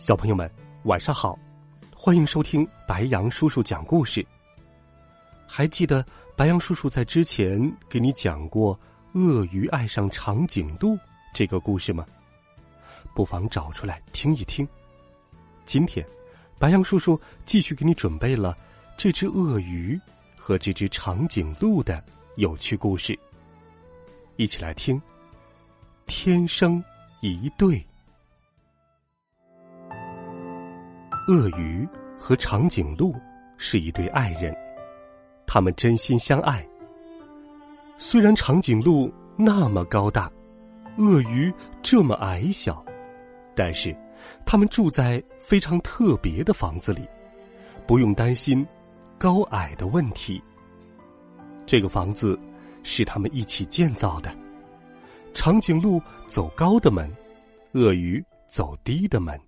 小朋友们，晚上好，欢迎收听白羊叔叔讲故事。还记得白羊叔叔在之前给你讲过鳄鱼爱上长颈鹿这个故事吗？不妨找出来听一听。今天，白羊叔叔继续给你准备了这只鳄鱼和这只长颈鹿的有趣故事。一起来听，天生一对。鳄鱼和长颈鹿是一对爱人，他们真心相爱。虽然长颈鹿那么高大，鳄鱼这么矮小，但是他们住在非常特别的房子里，不用担心高矮的问题。这个房子是他们一起建造的，长颈鹿走高的门，鳄鱼走低的门。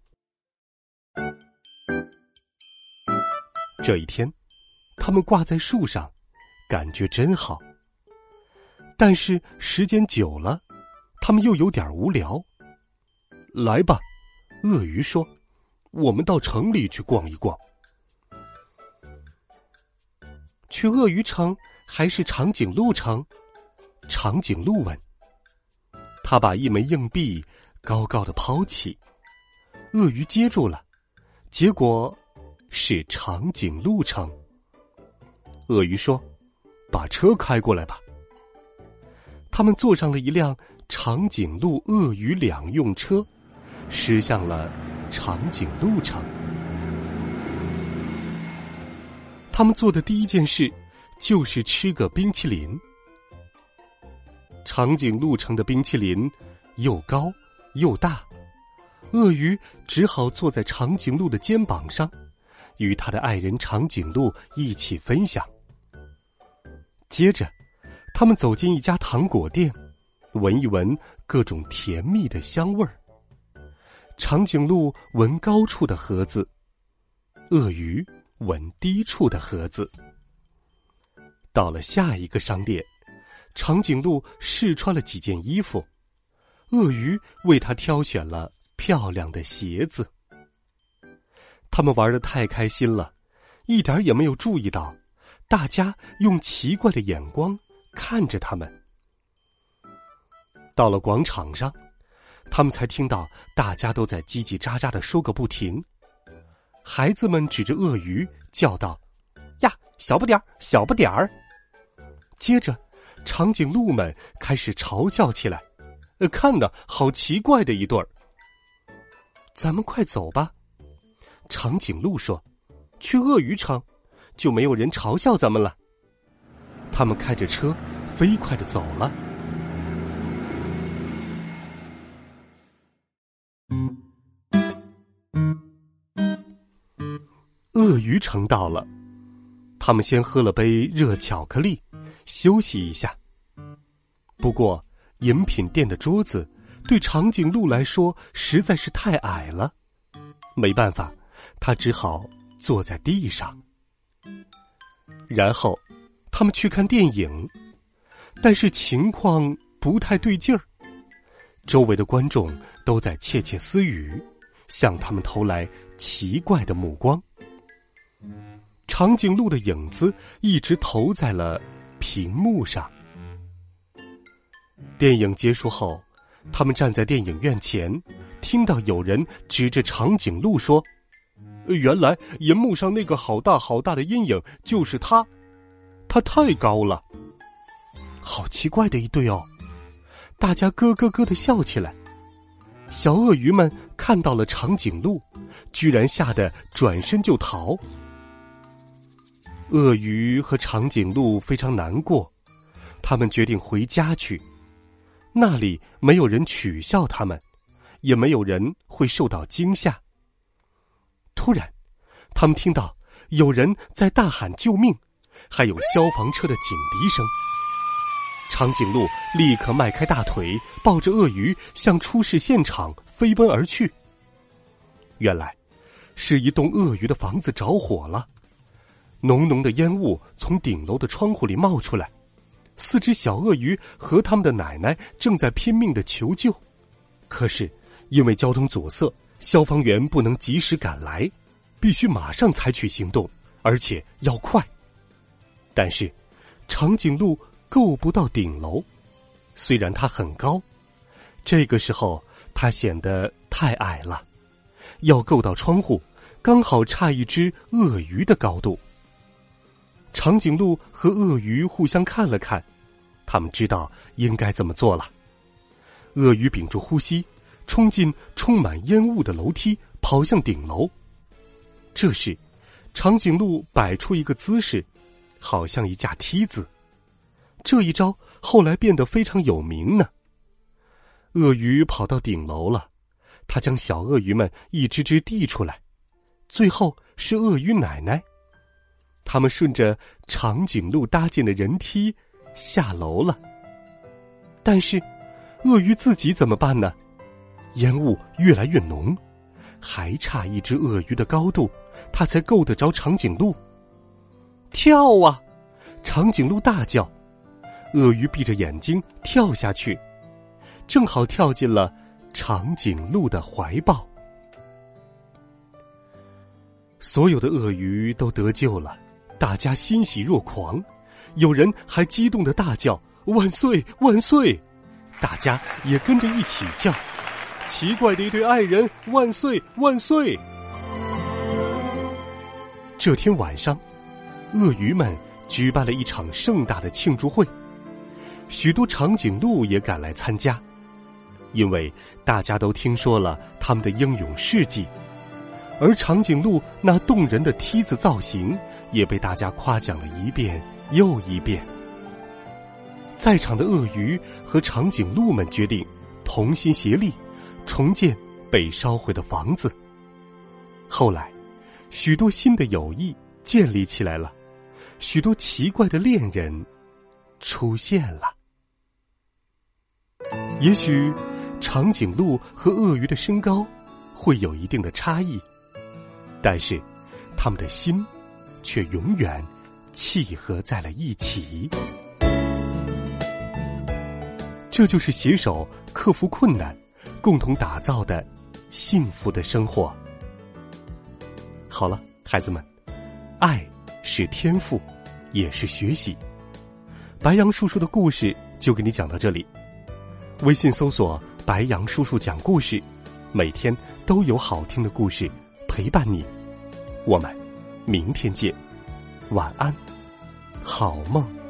这一天，他们挂在树上，感觉真好。但是时间久了，他们又有点无聊。来吧，鳄鱼说：“我们到城里去逛一逛。”去鳄鱼城还是长颈鹿城？长颈鹿问。他把一枚硬币高高的抛起，鳄鱼接住了，结果。是长颈鹿城。鳄鱼说：“把车开过来吧。”他们坐上了一辆长颈鹿鳄鱼两用车，驶向了长颈鹿城。他们做的第一件事就是吃个冰淇淋。长颈鹿城的冰淇淋又高又大，鳄鱼只好坐在长颈鹿的肩膀上。与他的爱人长颈鹿一起分享。接着，他们走进一家糖果店，闻一闻各种甜蜜的香味儿。长颈鹿闻高处的盒子，鳄鱼闻低处的盒子。到了下一个商店，长颈鹿试穿了几件衣服，鳄鱼为他挑选了漂亮的鞋子。他们玩的太开心了，一点也没有注意到，大家用奇怪的眼光看着他们。到了广场上，他们才听到大家都在叽叽喳喳的说个不停。孩子们指着鳄鱼叫道：“呀，小不点儿，小不点儿！”接着，长颈鹿们开始嘲笑起来：“呃，看呐，好奇怪的一对儿。”咱们快走吧。长颈鹿说：“去鳄鱼城，就没有人嘲笑咱们了。”他们开着车飞快的走了。鳄鱼城到了，他们先喝了杯热巧克力，休息一下。不过，饮品店的桌子对长颈鹿来说实在是太矮了，没办法。他只好坐在地上，然后他们去看电影，但是情况不太对劲儿。周围的观众都在窃窃私语，向他们投来奇怪的目光。长颈鹿的影子一直投在了屏幕上。电影结束后，他们站在电影院前，听到有人指着长颈鹿说。原来银幕上那个好大好大的阴影就是他，他太高了，好奇怪的一对哦！大家咯咯咯的笑起来。小鳄鱼们看到了长颈鹿，居然吓得转身就逃。鳄鱼和长颈鹿非常难过，他们决定回家去，那里没有人取笑他们，也没有人会受到惊吓。突然，他们听到有人在大喊救命，还有消防车的警笛声。长颈鹿立刻迈开大腿，抱着鳄鱼向出事现场飞奔而去。原来，是一栋鳄鱼的房子着火了，浓浓的烟雾从顶楼的窗户里冒出来。四只小鳄鱼和他们的奶奶正在拼命的求救，可是因为交通阻塞，消防员不能及时赶来，必须马上采取行动，而且要快。但是，长颈鹿。够不到顶楼，虽然它很高，这个时候它显得太矮了。要够到窗户，刚好差一只鳄鱼的高度。长颈鹿和鳄鱼互相看了看，他们知道应该怎么做了。鳄鱼屏住呼吸，冲进充满烟雾的楼梯，跑向顶楼。这时，长颈鹿摆出一个姿势，好像一架梯子。这一招后来变得非常有名呢。鳄鱼跑到顶楼了，他将小鳄鱼们一只只递出来，最后是鳄鱼奶奶。他们顺着长颈鹿搭建的人梯下楼了。但是，鳄鱼自己怎么办呢？烟雾越来越浓，还差一只鳄鱼的高度，它才够得着长颈鹿。跳啊！长颈鹿大叫。鳄鱼闭着眼睛跳下去，正好跳进了长颈鹿的怀抱。所有的鳄鱼都得救了，大家欣喜若狂，有人还激动的大叫“万岁万岁”，大家也跟着一起叫：“奇怪的一对爱人，万岁万岁！”这天晚上，鳄鱼们举办了一场盛大的庆祝会。许多长颈鹿也赶来参加，因为大家都听说了他们的英勇事迹，而长颈鹿那动人的梯子造型也被大家夸奖了一遍又一遍。在场的鳄鱼和长颈鹿们决定同心协力，重建被烧毁的房子。后来，许多新的友谊建立起来了，许多奇怪的恋人出现了。也许，长颈鹿和鳄鱼的身高会有一定的差异，但是，他们的心却永远契合在了一起。这就是携手克服困难，共同打造的幸福的生活。好了，孩子们，爱是天赋，也是学习。白杨叔叔的故事就给你讲到这里。微信搜索“白杨叔叔讲故事”，每天都有好听的故事陪伴你。我们明天见，晚安，好梦。